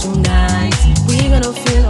To gonna when